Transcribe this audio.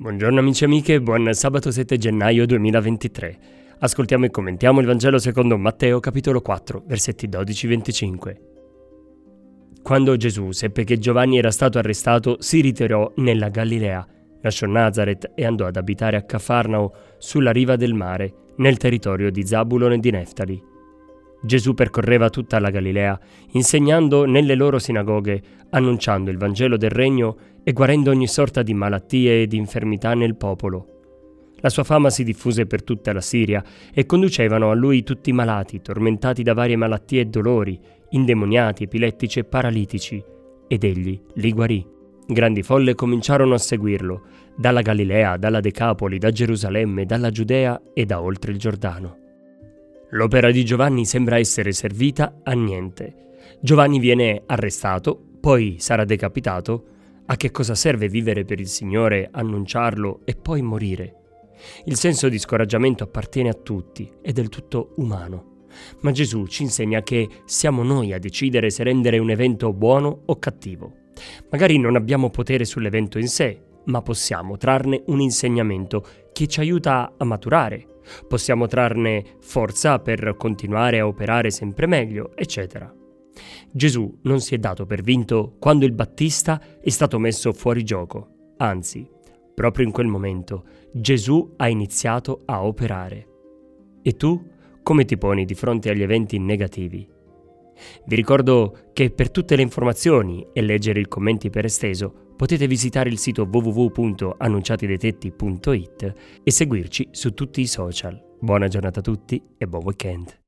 Buongiorno amici e amiche, buon sabato 7 gennaio 2023. Ascoltiamo e commentiamo il Vangelo secondo Matteo capitolo 4, versetti 12-25. Quando Gesù seppe che Giovanni era stato arrestato, si ritirò nella Galilea, lasciò Nazareth e andò ad abitare a Cafarnao, sulla riva del mare, nel territorio di Zabulon e di Neftali Gesù percorreva tutta la Galilea, insegnando nelle loro sinagoghe, annunciando il Vangelo del Regno e guarendo ogni sorta di malattie e di infermità nel popolo. La sua fama si diffuse per tutta la Siria e conducevano a lui tutti i malati, tormentati da varie malattie e dolori, indemoniati, epilettici e paralitici, ed egli li guarì. Grandi folle cominciarono a seguirlo, dalla Galilea, dalla Decapoli, da Gerusalemme, dalla Giudea e da oltre il Giordano. L'opera di Giovanni sembra essere servita a niente. Giovanni viene arrestato, poi sarà decapitato. A che cosa serve vivere per il Signore, annunciarlo e poi morire? Il senso di scoraggiamento appartiene a tutti, è del tutto umano. Ma Gesù ci insegna che siamo noi a decidere se rendere un evento buono o cattivo. Magari non abbiamo potere sull'evento in sé, ma possiamo trarne un insegnamento che ci aiuta a maturare, Possiamo trarne forza per continuare a operare sempre meglio, eccetera. Gesù non si è dato per vinto quando il Battista è stato messo fuori gioco, anzi, proprio in quel momento Gesù ha iniziato a operare. E tu come ti poni di fronte agli eventi negativi? Vi ricordo che per tutte le informazioni e leggere i commenti per esteso potete visitare il sito www.annunciatidetetti.it e seguirci su tutti i social. Buona giornata a tutti e buon weekend.